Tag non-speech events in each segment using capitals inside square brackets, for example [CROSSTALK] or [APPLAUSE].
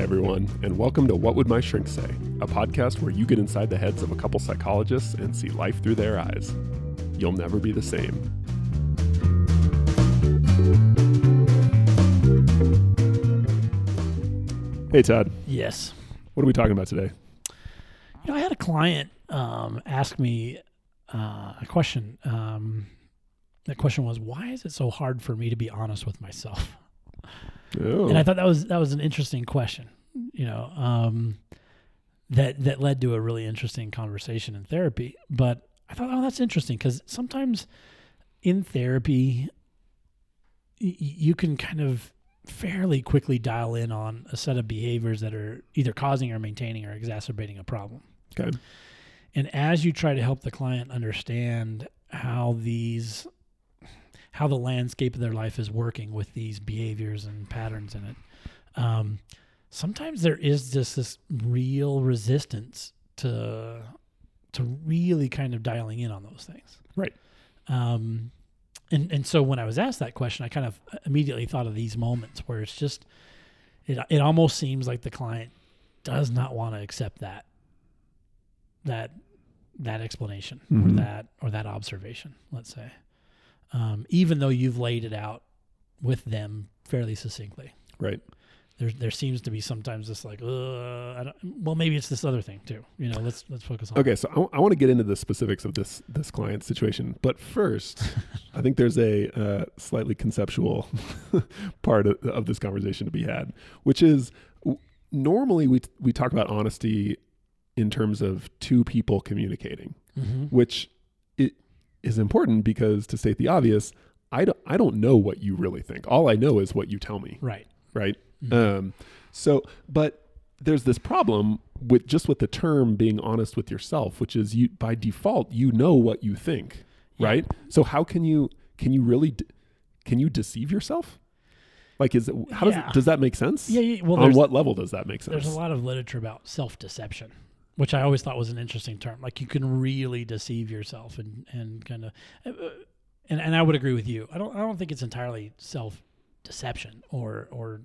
Hi, everyone, and welcome to What Would My Shrink Say, a podcast where you get inside the heads of a couple psychologists and see life through their eyes. You'll never be the same. Hey, Todd, Yes. what are we talking about today? You know, I had a client um, ask me uh, a question. Um, that question was, "Why is it so hard for me to be honest with myself?" Oh, And I thought that was that was an interesting question. You know, um, that that led to a really interesting conversation in therapy. But I thought, oh, that's interesting because sometimes in therapy, y- you can kind of fairly quickly dial in on a set of behaviors that are either causing or maintaining or exacerbating a problem. okay. And as you try to help the client understand how these how the landscape of their life is working with these behaviors and patterns in it, um, sometimes there is just this real resistance to to really kind of dialing in on those things. Right. Um, and and so when I was asked that question, I kind of immediately thought of these moments where it's just it it almost seems like the client does not want to accept that that that explanation Mhm. or that or that observation, let's say, um, even though you've laid it out with them fairly succinctly. Right. There, there seems to be sometimes this like, uh, I don't, well, maybe it's this other thing too. You know, let's let's focus on. Okay, so I, want to get into the specifics of this this client situation, but first, [LAUGHS] I think there's a uh, slightly conceptual [LAUGHS] part of, of this conversation to be had, which is w- normally we we talk about honesty in terms of two people communicating, hmm which it is important because to state the obvious, I don't I don't know what you really think. All I know is what you tell me, Right. right? Mhm. Um, so, but there's this problem with just with the term being honest with yourself, which is you by default you know what you think, Yeah. right? So how can you can you really de- can you deceive yourself? Like, is it how does Yeah. it, does that make sense? yeah, yeah. Well, On what level does that make sense? there's a lot of literature about self-deception, which I always thought was an interesting term. Like you can really deceive yourself and and kind of, and and I would agree with you. I don't I don't think it's entirely self-deception or or.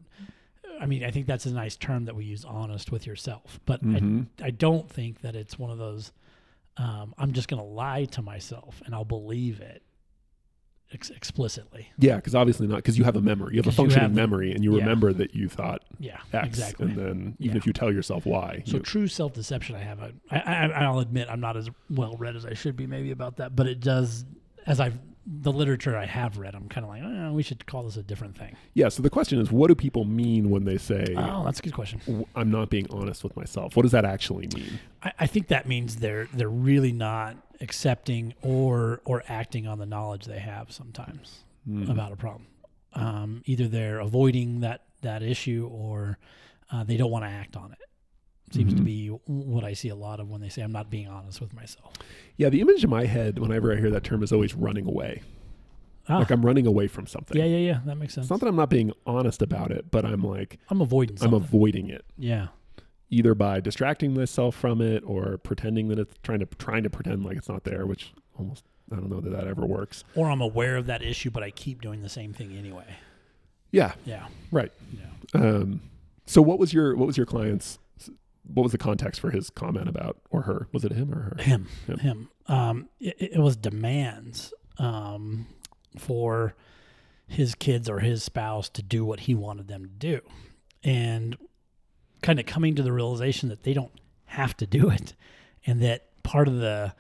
I mean, I think that's a nice term that we use, honest with yourself. But Mhm. I, I don't think that it's one of those. Um, I'm just going to lie to myself and I'll believe it ex- explicitly. Yeah, because obviously not because you have a memory, you have a functioning have the- memory, and you yeah. remember that you thought Yeah, X, exactly. and then even Yeah. if you tell yourself why, So you- true self deception, I have. A, I, I, I'll admit I'm not as well read as I should be, maybe about that. But it does, as I've the literature I have read, I'm kind of like, oh, we should call this a different thing. yeah. So the question is, what do people mean when they say Oh, that's a good question. I'm not being honest with myself? What does that actually mean? I, I think that means they're they're really not accepting or or acting on the knowledge they have sometimes Mm. about a problem. Um, either they're avoiding that that issue or uh, they don't want to act on it. Seems to Mhm. be what I see a lot of when they say I'm not being honest with myself. Yeah, the image in my head whenever I hear that term is always running away. Ah, Like I'm running away from something. yeah, yeah, yeah. That makes sense. It's not that I'm not being honest about it, but I'm like I'm avoiding I'm avoiding it yeah. either by distracting myself from it or pretending that it's trying to trying to pretend like it's not there, which almost I don't know that that ever works. Or I'm aware of that issue, but I keep doing the same thing anyway. Yeah, Yeah. right. Yeah. Um, so what was your what was your client's what was the context for his comment about or her? Was it him or her? Him. Him. Him. Um, it, it was demands um, for his kids or his spouse to do what he wanted them to do. And kind of coming to the realization that they don't have to do it. And that part of the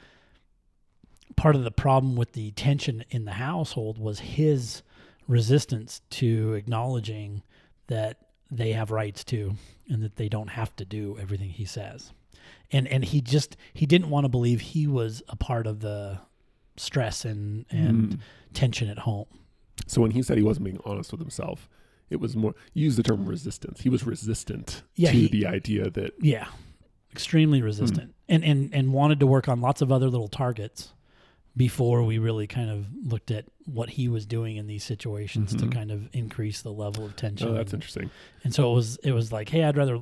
part of the problem with the tension in the household was his resistance to acknowledging that they have rights to and that they don't have to do everything he says. And and he just he didn't want to believe he was a part of the stress and and Mm. tension at home. So when he said he wasn't being honest with himself, it was more used the term resistance. He was resistant Yeah, to he- the idea that yeah extremely resistant. And and and wanted to work on lots of other little targets before we really kind of looked at what he was doing in these situations Mhm. to kind of increase the level of tension oh, that's and, interesting. and so it was it was like hey i'd rather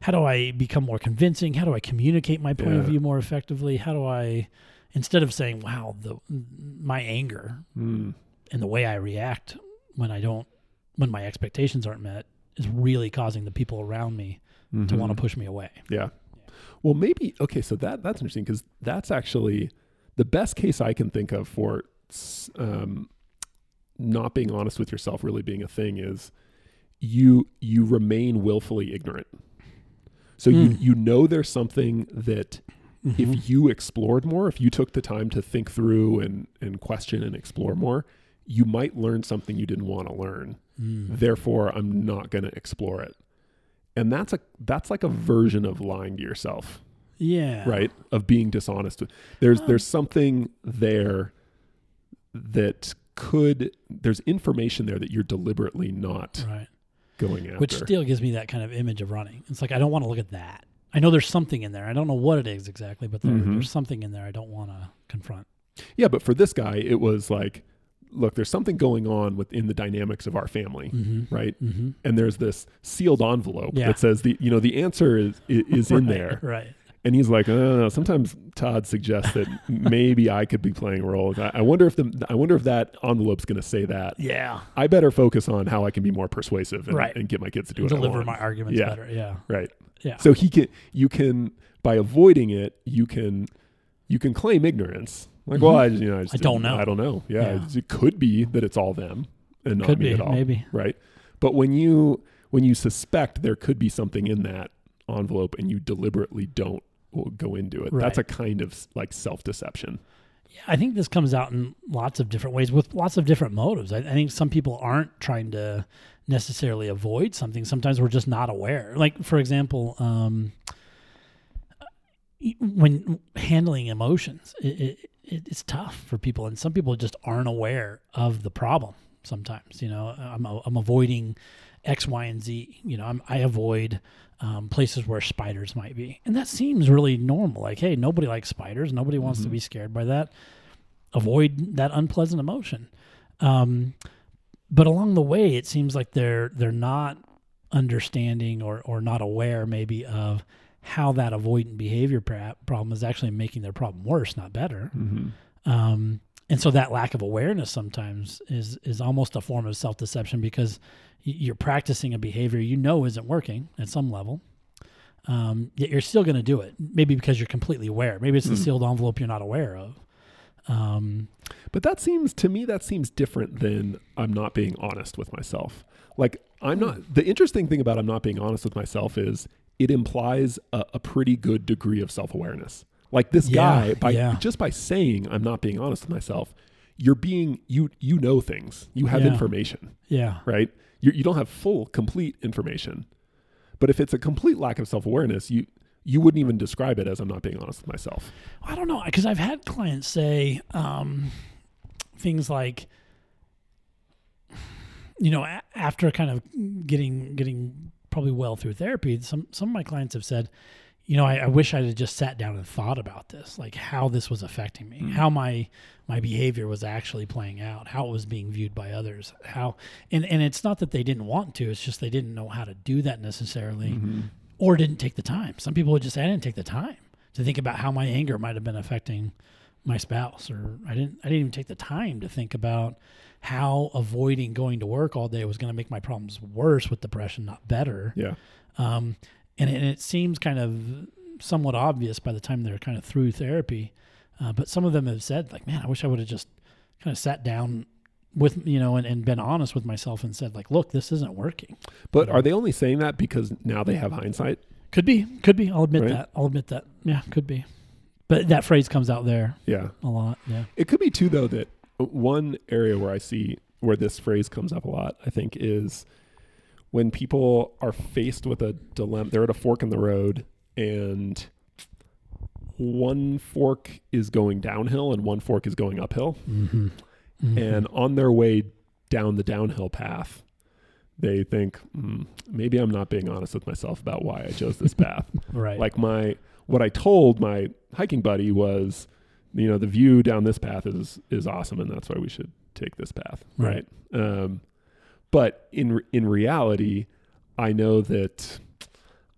how do i become more convincing how do i communicate my point of view more effectively how do i instead of saying wow the my anger Mm. and the way I react when I don't when my expectations aren't met is really causing the people around me to Mhm. want to push me away. Yeah. Well, maybe okay. So that that's interesting because that's actually the best case I can think of for um, not being honest with yourself really being a thing is you you remain willfully ignorant. So you Mm. you know there's something that Mhm. if you explored more, if you took the time to think through and and question and explore more, you might learn something you didn't want to learn Mm. therefore i'm not going to explore it and that's a that's like a version of lying to yourself yeah. right of being dishonest there's there's something there that could there's information there that you're deliberately not Right. going after Which still gives me that kind of image of running. It's like I don't want to look at that. I know there's something in there. I don't know what it is exactly, but there, Mhm. there's something in there I don't want to confront. yeah but for this guy it was like look there's something going on within the dynamics of our family Mm-hmm. right Mm-hmm. and there's this sealed envelope Yeah. that says the you know the answer is is, is in [LAUGHS] there Right. And he's like, oh, sometimes Todd suggests that maybe I could be playing a role. I, I wonder if the I wonder if that envelope's going to say that. Yeah. I better focus on how I can be more persuasive and, Right. and get my kids to do what I Deliver my arguments Yeah. better. Yeah. right. Yeah. So he can you can by avoiding it you can you can claim ignorance. Like, well, Mhm. I you know I, just I don't know. I don't know. Yeah, Yeah. it's- it could be that it's all them and not Could me be. at all. Maybe. Right. But when you when you suspect there could be something in that envelope and you deliberately don't well, go into it, that's a kind of like self deception. Yeah, I think this comes out in lots of different ways with lots of different motives. I, I think some people aren't trying to necessarily avoid something. Sometimes we're just not aware. Like, for example, um, when handling emotions, it, it, it, it's tough for people, and some people just aren't aware of the problem. Sometimes, you know, I'm I'm avoiding X, Y, and Z. You know, I'm, I avoid um, places where spiders might be, and that seems really normal. Like, hey, nobody likes spiders. Nobody wants to Mhm. be scared by that. Avoid that unpleasant emotion. Um, but along the way, it seems like they're they're not understanding or or not aware maybe of how that avoidant behavior problem is actually making their problem worse, not better. Mm-hmm. Um, and so that lack of awareness sometimes is is almost a form of self deception because you're practicing a behavior you know isn't working at some level. Um, yet you're still going to do it, maybe because you're completely aware. Maybe it's the Mm. sealed envelope you're not aware of. Um, But that seems to me that seems different than I'm not being honest with myself. Like I'm not. The interesting thing about I'm not being honest with myself is it implies a, a pretty good degree of self awareness. Like this Yeah, guy, by yeah. just by saying I'm not being honest with myself, you're being you you know things. You have Yeah. information, yeah, right? You you don't have full complete information. But if it's a complete lack of self awareness, you you wouldn't even describe it as I'm not being honest with myself. I don't know because I've had clients say um, things like, you know, a- after kind of getting getting probably well through therapy, some some of my clients have said, you know, I, I wish I had just sat down and thought about this, like how this was affecting me, Mm. how my my behavior was actually playing out, how it was being viewed by others, how and and it's not that they didn't want to, it's just they didn't know how to do that necessarily Mm-hmm. or didn't take the time. Some people would just say, I didn't take the time to think about how my anger might have been affecting my spouse, or I didn't, I didn't even take the time to think about how avoiding going to work all day was going to make my problems worse with depression, not better. Yeah. Um, and, it, and it seems kind of somewhat obvious by the time they're kind of through therapy. Uh, but some of them have said, like, man, I wish I would have just kind of sat down with, you know, and, and been honest with myself and said, like, look, this isn't working. But Yeah. are they only saying that because now they have hindsight? Could be, could be. I'll admit Right. that. I'll admit that. Yeah, could be. But that phrase comes out there Yeah. a lot. Yeah. It could be too, though, that one area where I see where this phrase comes up a lot, I think, is when people are faced with a dilemma. They're at a fork in the road, and one fork is going downhill and one fork is going uphill. Mm-hmm. And on their way down the downhill path, they think, mm, maybe I'm not being honest with myself about why I chose this [LAUGHS] path. right. like my what I told my hiking buddy was, you know, the view down this path is is awesome, and that's why we should take this path, right? Right. Um, but in in reality, I know that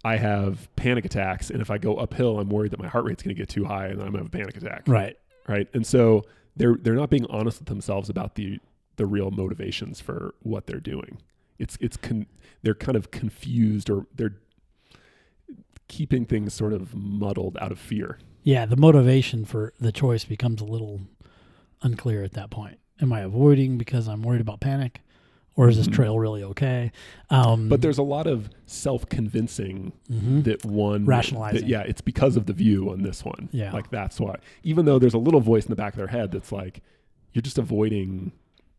I have panic attacks, and if I go uphill, I'm worried that my heart rate's going to get too high, and I'm going to have a panic attack, right. right? And so they're they're not being honest with themselves about the the real motivations for what they're doing. It's it's con- they're kind of confused or they're keeping things sort of muddled out of fear. Yeah, the motivation for the choice becomes a little unclear at that point. Am I avoiding because I'm worried about panic? Or is this Mhm. trail really okay? Um, But there's a lot of self-convincing mhm. that one Rationalizing. that- yeah, it's because of the view on this one. Yeah. like that's why. Even though there's a little voice in the back of their head that's like, you're just avoiding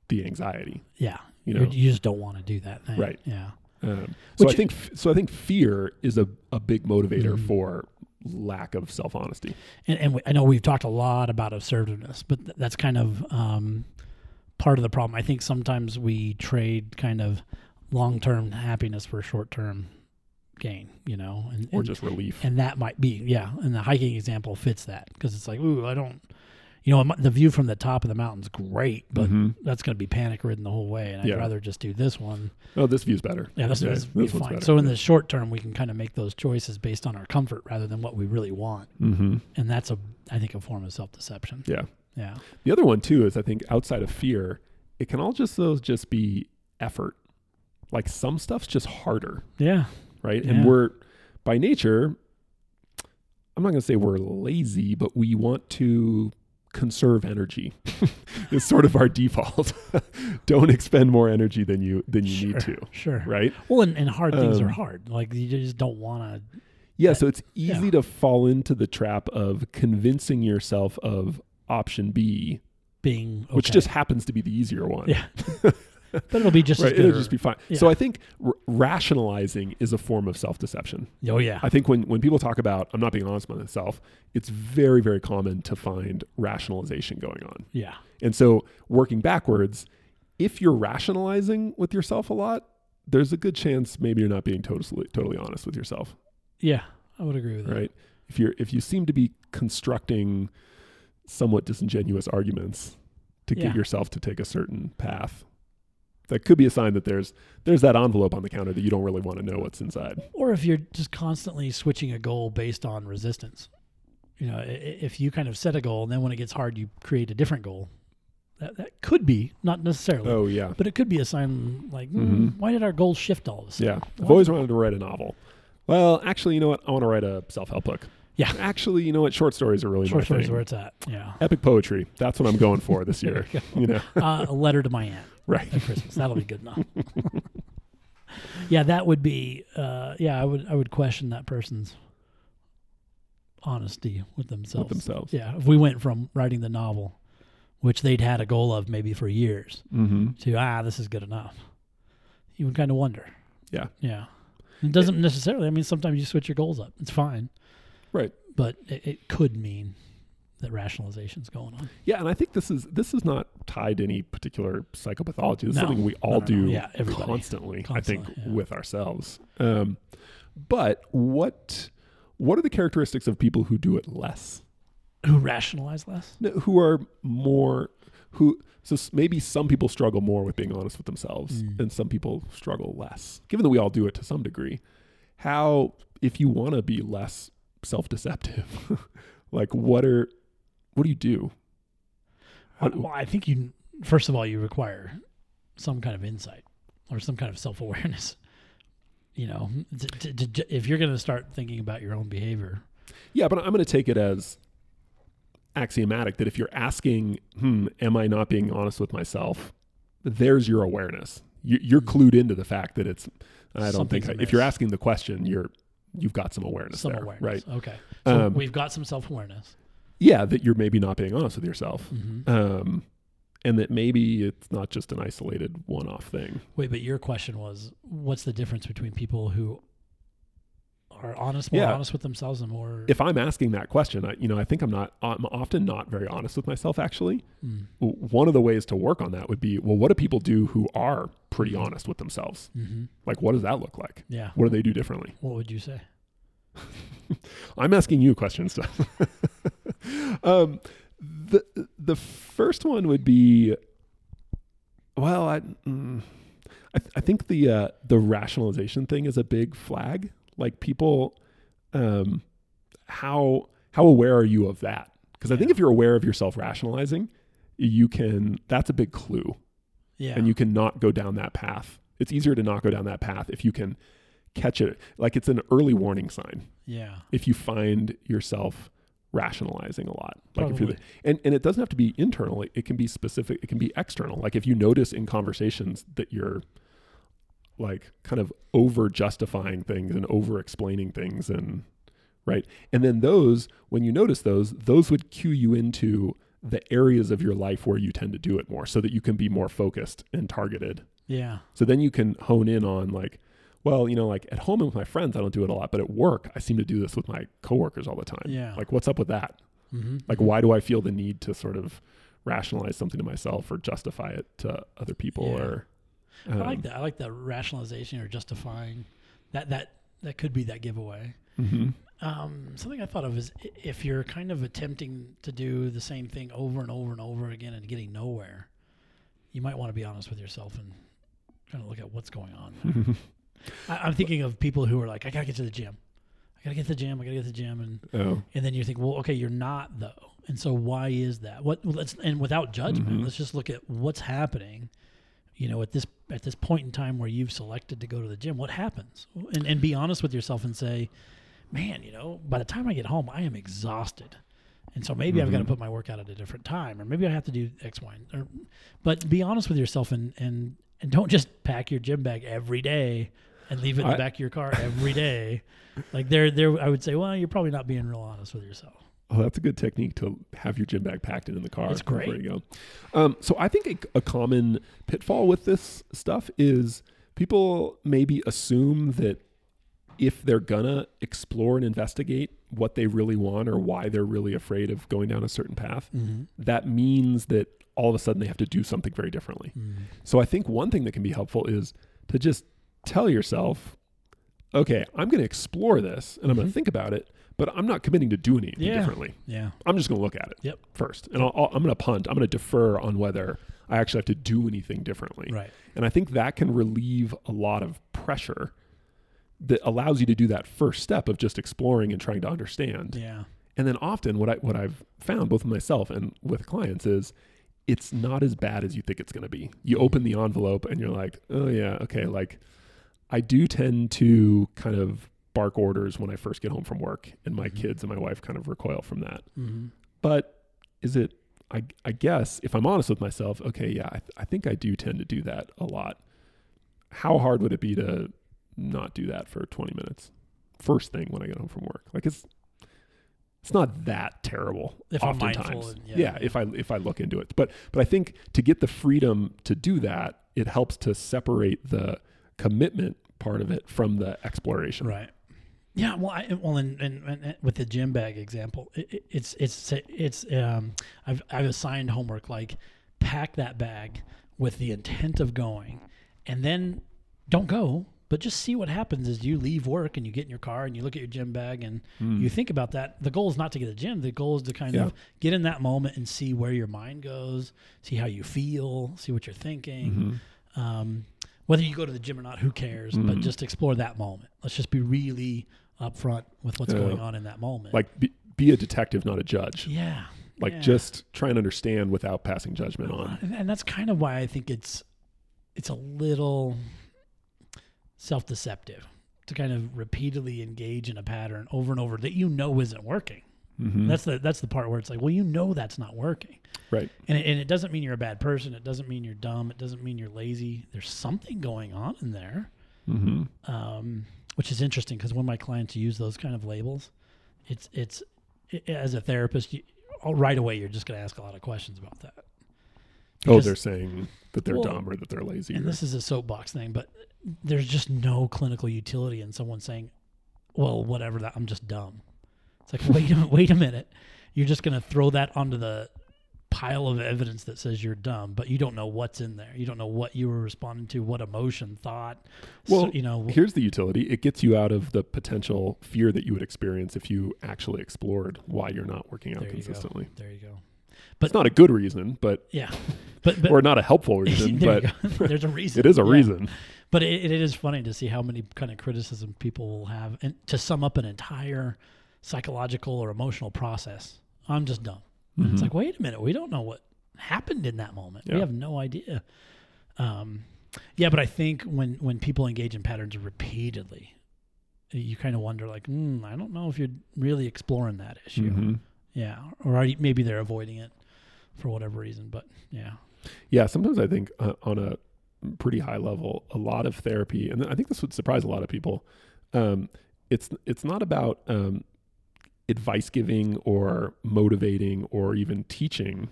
the anxiety. yeah, You know, you just don't want to do that thing. Right. Yeah. Um, so Which- I think so. I think fear is a, a big motivator Mhm. for lack of self honesty. And, and we, I know we've talked a lot about assertiveness, but th- that's kind of um, part of the problem. I think sometimes we trade kind of long term happiness for short term gain, you know, and, or and, just relief. and that might be, yeah. And the hiking example fits that because it's like, ooh, I don't, you know, the view from the top of the mountain's great, but Mhm. that's going to be panic ridden the whole way. And I'd Yeah. rather just do this one. Oh, this view's better. Yeah, this Yeah, is this one's fine. better. So in the short term, we can kind of make those choices based on our comfort rather than what we really want. hmm And that's a, I think, a form of self deception. Yeah. Yeah. The other one too is I think outside of fear, it can all just those just be effort. Like some stuff's just harder, Yeah. right? Yeah. And we're by nature, I'm not going to say we're lazy, but we want to conserve energy. [LAUGHS] it's sort of our default. [LAUGHS] Don't expend more energy than you than you need to, Sure. right? Well, and, and hard things are Um, hard. Like you just don't want to. Yeah, so it's Yeah. easy to fall into the trap of convincing yourself of option B, being okay. which just happens to be the easier one. Yeah. [LAUGHS] but it'll be just right, it'll just be fine. yeah. So I think r- rationalizing is a form of self-deception. oh yeah, I think when when people talk about I'm not being honest with myself, it's very very common to find rationalization going on. yeah, And so working backwards, if you're rationalizing with yourself a lot, there's a good chance maybe you're not being totally totally honest with yourself, yeah. I would agree with that. right? If you're if you seem to be constructing somewhat disingenuous arguments to Yeah. get yourself to take a certain path, that could be a sign that there's there's that envelope on the counter that you don't really want to know what's inside. Or if you're just constantly switching a goal based on resistance. You know, if you kind of set a goal and then when it gets hard, you create a different goal. That that could be not necessarily, Oh yeah. but it could be a sign like, hmm, Mhm. why did our goals shift all of a sudden? Yeah. I've Why- always wanted to write a novel. Well, actually, you know what? I want to write a self-help book. Yeah. Actually, you know what? Short stories are really Short my stories thing. where it's at. Yeah. Epic poetry. That's what I'm going for this [LAUGHS] year. You you know, [LAUGHS] uh, a letter to my aunt [LAUGHS] right? at Christmas. That'll be good enough. yeah, that would be. Uh, yeah, I would. I would question that person's honesty with themselves. With themselves. Yeah, if we went from writing the novel, which they'd had a goal of maybe for years, Mm-hmm. to ah, this is good enough, you would kind of wonder. Yeah. Yeah. It doesn't necessarily. I mean, sometimes you switch your goals up. It's fine. Right. But it, it could mean that rationalization's going on. Yeah, and I think this is this is not tied to any particular psychopathology. This No. is something we all no, no. do Yeah, constantly, Constantly, I think, yeah. with ourselves. Um, but what what are the characteristics of people who do it less? Who rationalize less? No, who are more who so maybe some people struggle more with being honest with themselves Mm. and some people struggle less given that we all do it to some degree how if you want to be less self-deceptive. [LAUGHS] Like what are what do you do? How- Well, I think you first of all you require some kind of insight or some kind of self awareness. [LAUGHS] You know, to, to, to, if you're going to start thinking about your own behavior, yeah but i'm going to take it as axiomatic that if you're asking hmm am i not being honest with myself? there's your awareness. You, you're clued into the fact that it's i don't Something's think if you're asking the question you're you've got some awareness some there awareness. right Okay, so Um, we've got some self awareness. yeah that you're maybe not being honest with yourself Mm-hmm. um and that maybe it's not just an isolated one-off thing Wait, but your question was, what's the difference between people who are honest, more Yeah. honest with themselves, and more? if i'm asking that question I, you know i think i'm not i'm often not very honest with myself actually Mm, one of the ways to work on that would be well what do people do who are pretty honest with themselves hmm like what does that look like Yeah. what do they do differently What would you say? [LAUGHS] i'm asking you questions stuff [LAUGHS] um the the first one would be well i mm, I, th- I think the uh, the rationalization thing is a big flag. Like people, um, how how aware are you of that? Because I think if you're aware of yourself rationalizing, you can. That's a big clue, Yeah. and you can not go down that path. It's easier to not go down that path if you can catch it. Like it's an early warning sign Yeah. if you find yourself rationalizing a lot. Like if you're the, and and it doesn't have to be internal. It, it can be specific. It can be external. Like if you notice in conversations that you're like kind of over justifying things and over explaining things and right. And then those when you notice those, those would cue you into the areas of your life where you tend to do it more so that you can be more focused and targeted. Yeah. So then you can hone in on like, well, you know, like at home and with my friends, I don't do it a lot, but at work, I seem to do this with my coworkers all the time. Yeah. Like, what's up with that? Mm-hmm. Like, why do I feel the need to sort of rationalize something to myself or justify it to other people? Yeah. Or I like um, that. I like the rationalization or justifying. That that that could be that giveaway. mhm. Um, something I thought of is if you're kind of attempting to do the same thing over and over and over again and getting nowhere, you might want to be honest with yourself and kind of look at what's going on. [LAUGHS] I, I'm thinking of people who are like, I gotta get to the gym. I gotta get to the gym. I gotta get to the gym, and oh, and then you think, well, okay, you're not though, and so why is that? What? Let's and without judgment, Mhm. let's just look at what's happening. You know, at this at this point in time where you've selected to go to the gym, what happens? And and be honest with yourself and say, man, you know, by the time I get home, I am exhausted. And so maybe I've got to mm-hmm. put my workout at a different time, or maybe I have to do X, Y, and- or, but be honest with yourself and, and, and don't just pack your gym bag every day and leave it in the back of your car every day. Like there, there, I would say, well, you're probably not being real honest with yourself. Oh, that's a good technique to have your gym bag packed and in the car. It's before you go. Um, so I think a, a common pitfall with this stuff is people maybe assume that if they're gonna explore and investigate what they really want or why they're really afraid of going down a certain path, Mm-hmm. that means that all of a sudden they have to do something very differently. So I think one thing that can be helpful is to just tell yourself, okay, I'm going to explore this and I'm going to mm-hmm. think about it, but I'm not committing to doing anything Yeah. differently. Yeah. I'm just going to look at it Yep. first, and I'll, I'll, I'm going to punt. I'm going to defer on whether I actually have to do anything differently. Right. And I think that can relieve a lot of pressure that allows you to do that first step of just exploring and trying to understand. Yeah. And then often what I what I've found both with myself and with clients is it's not as bad as you think it's going to be. You open the envelope and you're like, "Oh yeah, okay, like I do tend to kind of bark orders when I first get home from work and my Mhm. kids and my wife kind of recoil from that." Mm-hmm. But is it I I guess if I'm honest with myself, okay, yeah, I, th- I think I do tend to do that a lot. How hard would it be to not do that for 20 minutes first thing when I get home from work? Like it's it's not that terrible If I'm oftentimes. and- yeah, yeah. if I if I look into it. But but I think to get the freedom to do that, it helps to separate the commitment part of it from the exploration. Right. Yeah. Well, I, well, and, and, and with the gym bag example, it, it- it's it's it's um, I've I've assigned homework like pack that bag with the intent of going, and then don't go, but just see what happens as you leave work and you get in your car and you look at your gym bag and Mm. you think about that. The goal is not to get to the gym. The goal is to kind Yeah. of get in that moment and see where your mind goes, see how you feel, see what you're thinking. Mhm. Um, whether you go to the gym or not, who cares? But Mhm. just explore that moment. Let's just be really upfront with what's Yeah. going on in that moment. Like be, be a detective, not a judge. yeah, Like yeah. just try and understand without passing judgment on. and, and that's kind of why I think it's it's a little self-deceptive to kind of repeatedly engage in a pattern over and over that you know isn't working. Mhm. That's the that's the part where it's like, well, you know that's not working, right. and it, and it doesn't mean you're a bad person. It doesn't mean you're dumb. It doesn't mean you're lazy. There's something going on in there. hmm um, which is interesting because when my clients use those kind of labels, it's it's i as a therapist, you, oh, right away you're just going to ask a lot of questions about that. Oh, they're saying that they're Well, dumb or that they're lazy. and or- this is a soapbox thing, but there's just no clinical utility in someone saying, "Well, whatever that, I'm just dumb." It's like, [LAUGHS] wait a minute, wait a minute, you're just going to throw that onto the pile of evidence that says you're dumb, but you don't know what's in there. You don't know what you were responding to, what emotion, thought. so, Well, you know, Here's the utility it gets you out of the potential fear that you would experience if you actually explored why you're not working out There you consistently. there you go. But it's not a good reason, but Yeah, [LAUGHS] but but or not a helpful [LAUGHS] reason, There but there's a reason. it is a Yeah. reason. But it, it is funny to see how many kind of criticism people will have, and to sum up an entire psychological or emotional process. I'm just dumb. And It's like, wait a minute, we don't know what happened in that moment. Yeah. We have no idea. Um, yeah, but I think when when people engage in patterns repeatedly you kind of wonder like, mm, I don't know if you're really exploring that issue. Mhm. Yeah, or you, maybe they're avoiding it for whatever reason. But yeah, Yeah, sometimes I think uh, on a pretty high level, a lot of therapy, and I think this would surprise a lot of people. Um, it's it's not about um, advice giving or motivating or even teaching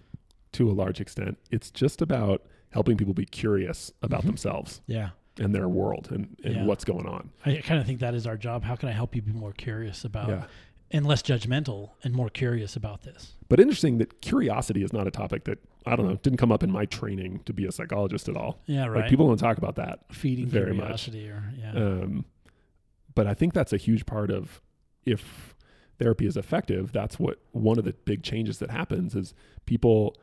to a large extent. It's just about helping people be curious about Mhm. themselves yeah. and their world and, and Yeah. what's going on. I kind of think that is our job. How can I help you be more curious about yeah. and less judgmental and more curious about this? But interesting that curiosity is not a topic that I don't know didn't come up in my training to be a psychologist at all. Yeah, right. Like people don't talk about that. feeding very much. curiosity or yeah. Um, but I think that's a huge part of if therapy is effective. That's what one of the big changes that happens is people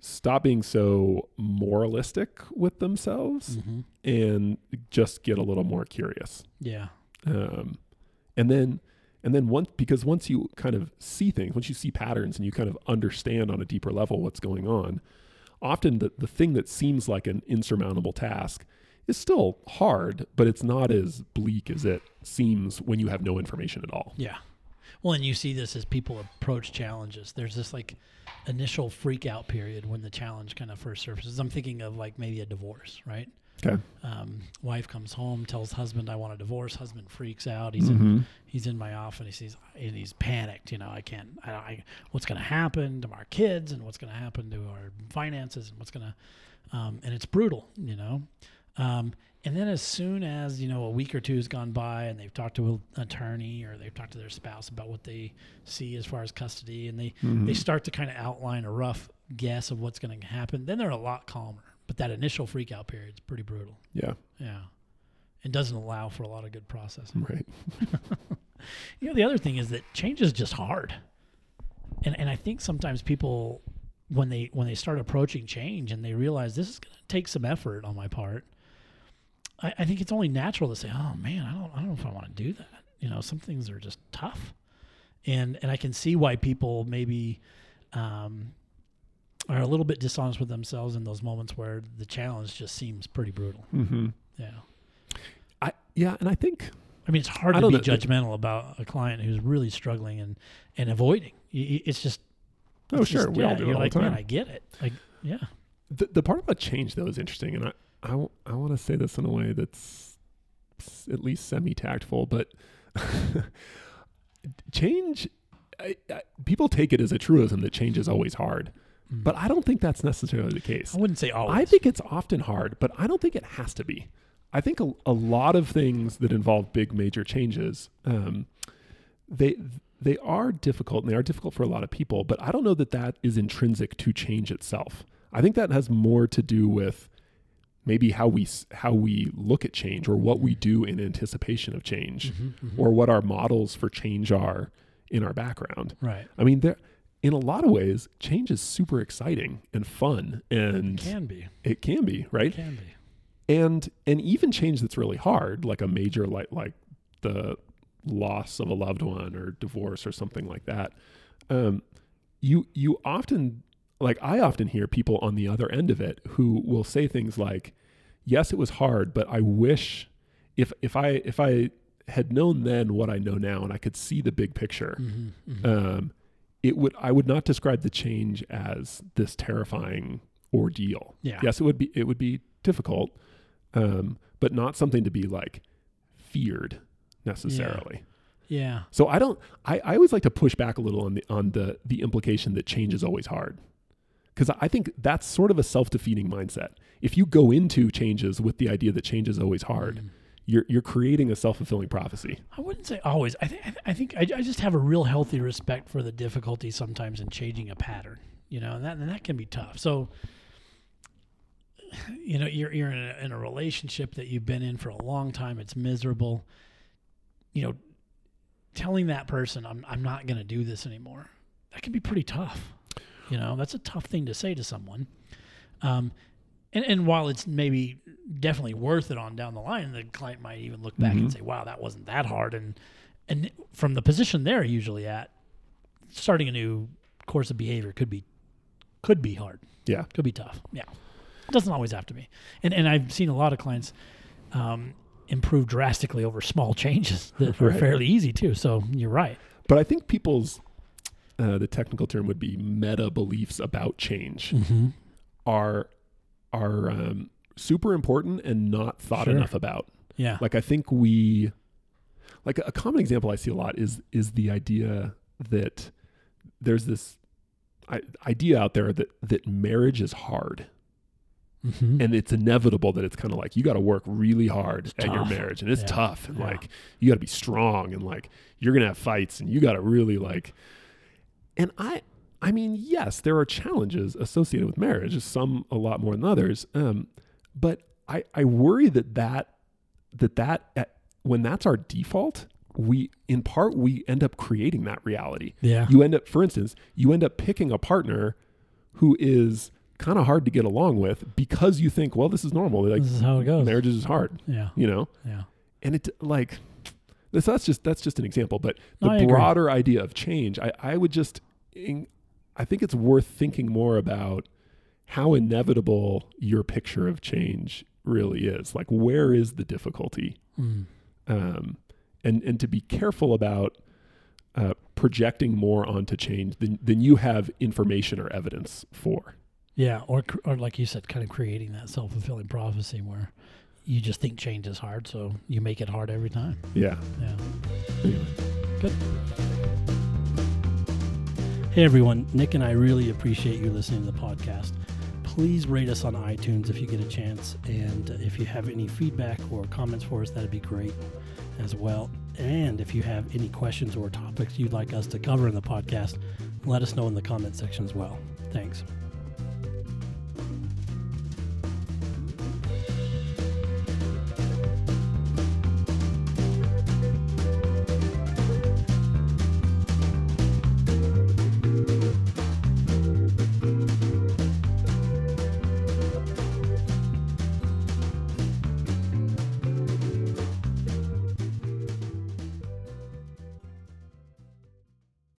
stop being so moralistic with themselves hmm and just get a little more curious. Yeah. Um, and then and then once because once you kind of see things, once you see patterns and you kind of understand on a deeper level what's going on, often the, the thing that seems like an insurmountable task is still hard, but it's not as bleak as it seems when you have no information at all. Yeah. Well, and you see this as people approach challenges. There's this like initial freak out period when the challenge kind of first surfaces. I'm thinking of like maybe a divorce, right? Okay. Um, wife comes home, tells husband, "I want a divorce." Husband freaks out. He's in Mm-hmm. he's in my office. He sees and he's panicked. You know, I can't. I, I what's going to happen to our kids and what's going to happen to our finances and what's going to, um, and it's brutal. You know, um, and then as soon as you know a week or two has gone by and they've talked to an attorney or they've talked to their spouse about what they see as far as custody and they Mm-hmm. they start to kind of outline a rough guess of what's going to happen. Then they're a lot calmer. But that initial freak out period is pretty brutal. Yeah. Yeah. It doesn't allow for a lot of good processing. Right. [LAUGHS] You know, the other thing is that change is just hard. And and I think sometimes people when they when they start approaching change and they realize this is gonna take some effort on my part, I, I think it's only natural to say, Oh man, I don't I don't know if I want to do that. You know, some things are just tough. And and I can see why people maybe um are a little bit dishonest with themselves in those moments where the challenge just seems pretty brutal. Mm-hmm. Yeah. I yeah, and I think I mean, it's hard I to be judgmental about a client who's really struggling and, and avoiding. It's just, oh it's sure, just- we all do it all like, the time. man, I get it. Like, yeah, the, the part about change though is interesting and i i, w- I want to say this in a way that's at least semi tactful but [LAUGHS] change I, I, people take it as a truism that change is always hard Mm. but i don't think that's necessarily the case I wouldn't say always. i think it's often hard but i don't think it has to be i think a, a lot of things that involve big major changes um, they they are difficult and they are difficult for a lot of people but i don't know that that is intrinsic to change itself i think that has more to do with maybe how we how we look at change or what we do in anticipation of change Mhm, mhm. or what our models for change are in our background right. i mean there in a lot of ways change is super exciting and fun and Can be. it can be right Can be. and and even change that's really hard like a major like like the loss of a loved one or divorce or something like that um you you often like i often hear people on the other end of it who will say things like yes it was hard but i wish if if i if i had known then what i know now and i could see the big picture Mhm, mhm. um, it would I would not describe the change as this terrifying ordeal. Yeah. Yes, it would be it would be difficult, um, but not something to be like feared necessarily. yeah. So I don't. I, I always like to push back a little on the on the the implication that change is always hard, because I think that's sort of a self defeating mindset. If you go into changes with the idea that change is always hard, Mm. you're you're creating a self fulfilling prophecy. I wouldn't say always. I think I think I, I just have a real healthy respect for the difficulty sometimes in changing a pattern. You know, and that and that can be tough. So, [SIGHS] you know, you're you're in a, in a relationship that you've been in for a long time. It's miserable. You know, telling that person I'm I'm not going to do this anymore. That can be pretty tough. You know, that's a tough thing to say to someone. Um, and, and while it's maybe definitely worth it on down the line, the client might even look back and Mhm. say, "Wow, that wasn't that hard." And and from the position they're usually at, starting a new course of behavior could be could be hard. Yeah. Could be tough. Yeah, it doesn't always have to be. And and I've seen a lot of clients um, improve drastically over small [LAUGHS] changes that are fairly easy too. So you're right. But I think people's uh, the technical term would be meta beliefs about change Mm-hmm. are are um, super important and not thought Sure. enough about. Yeah. Like I think we like a common example I see a lot is is the idea that there's this idea out there that that marriage is hard mm-hmm. and it's inevitable that it's kind of like you got to work really hard It's at your marriage and it's Yeah. tough and Yeah. like you got to be strong and like you're going to have fights and you got to really like and I I mean yes there are challenges associated with marriage some a lot more than others um but I I worry that that that that uh, when that's our default we in part we end up creating that reality yeah. you end up for instance you end up picking a partner who is kind of hard to get along with because you think well this is normal like this is how it goes. marriage is hard Yeah. you know Yeah. and it like this that's just that's just an example but the No, I agree. broader idea of change i i would just i think it's worth thinking more about how inevitable your picture of change really is like where is the difficulty Mm. um and and to be careful about uh, projecting more onto change than, than you have information or evidence for Yeah. Or, or like you said, kind of creating that self fulfilling prophecy where you just think change is hard. So you make it hard every time. yeah Yeah. anyway. Hey everyone, Nick and I really appreciate you listening to the podcast. Please rate us on iTunes if you get a chance. And if you have any feedback or comments for us, that'd be great as well. And if you have any questions or topics you'd like us to cover in the podcast, let us know in the comment section as well. Thanks.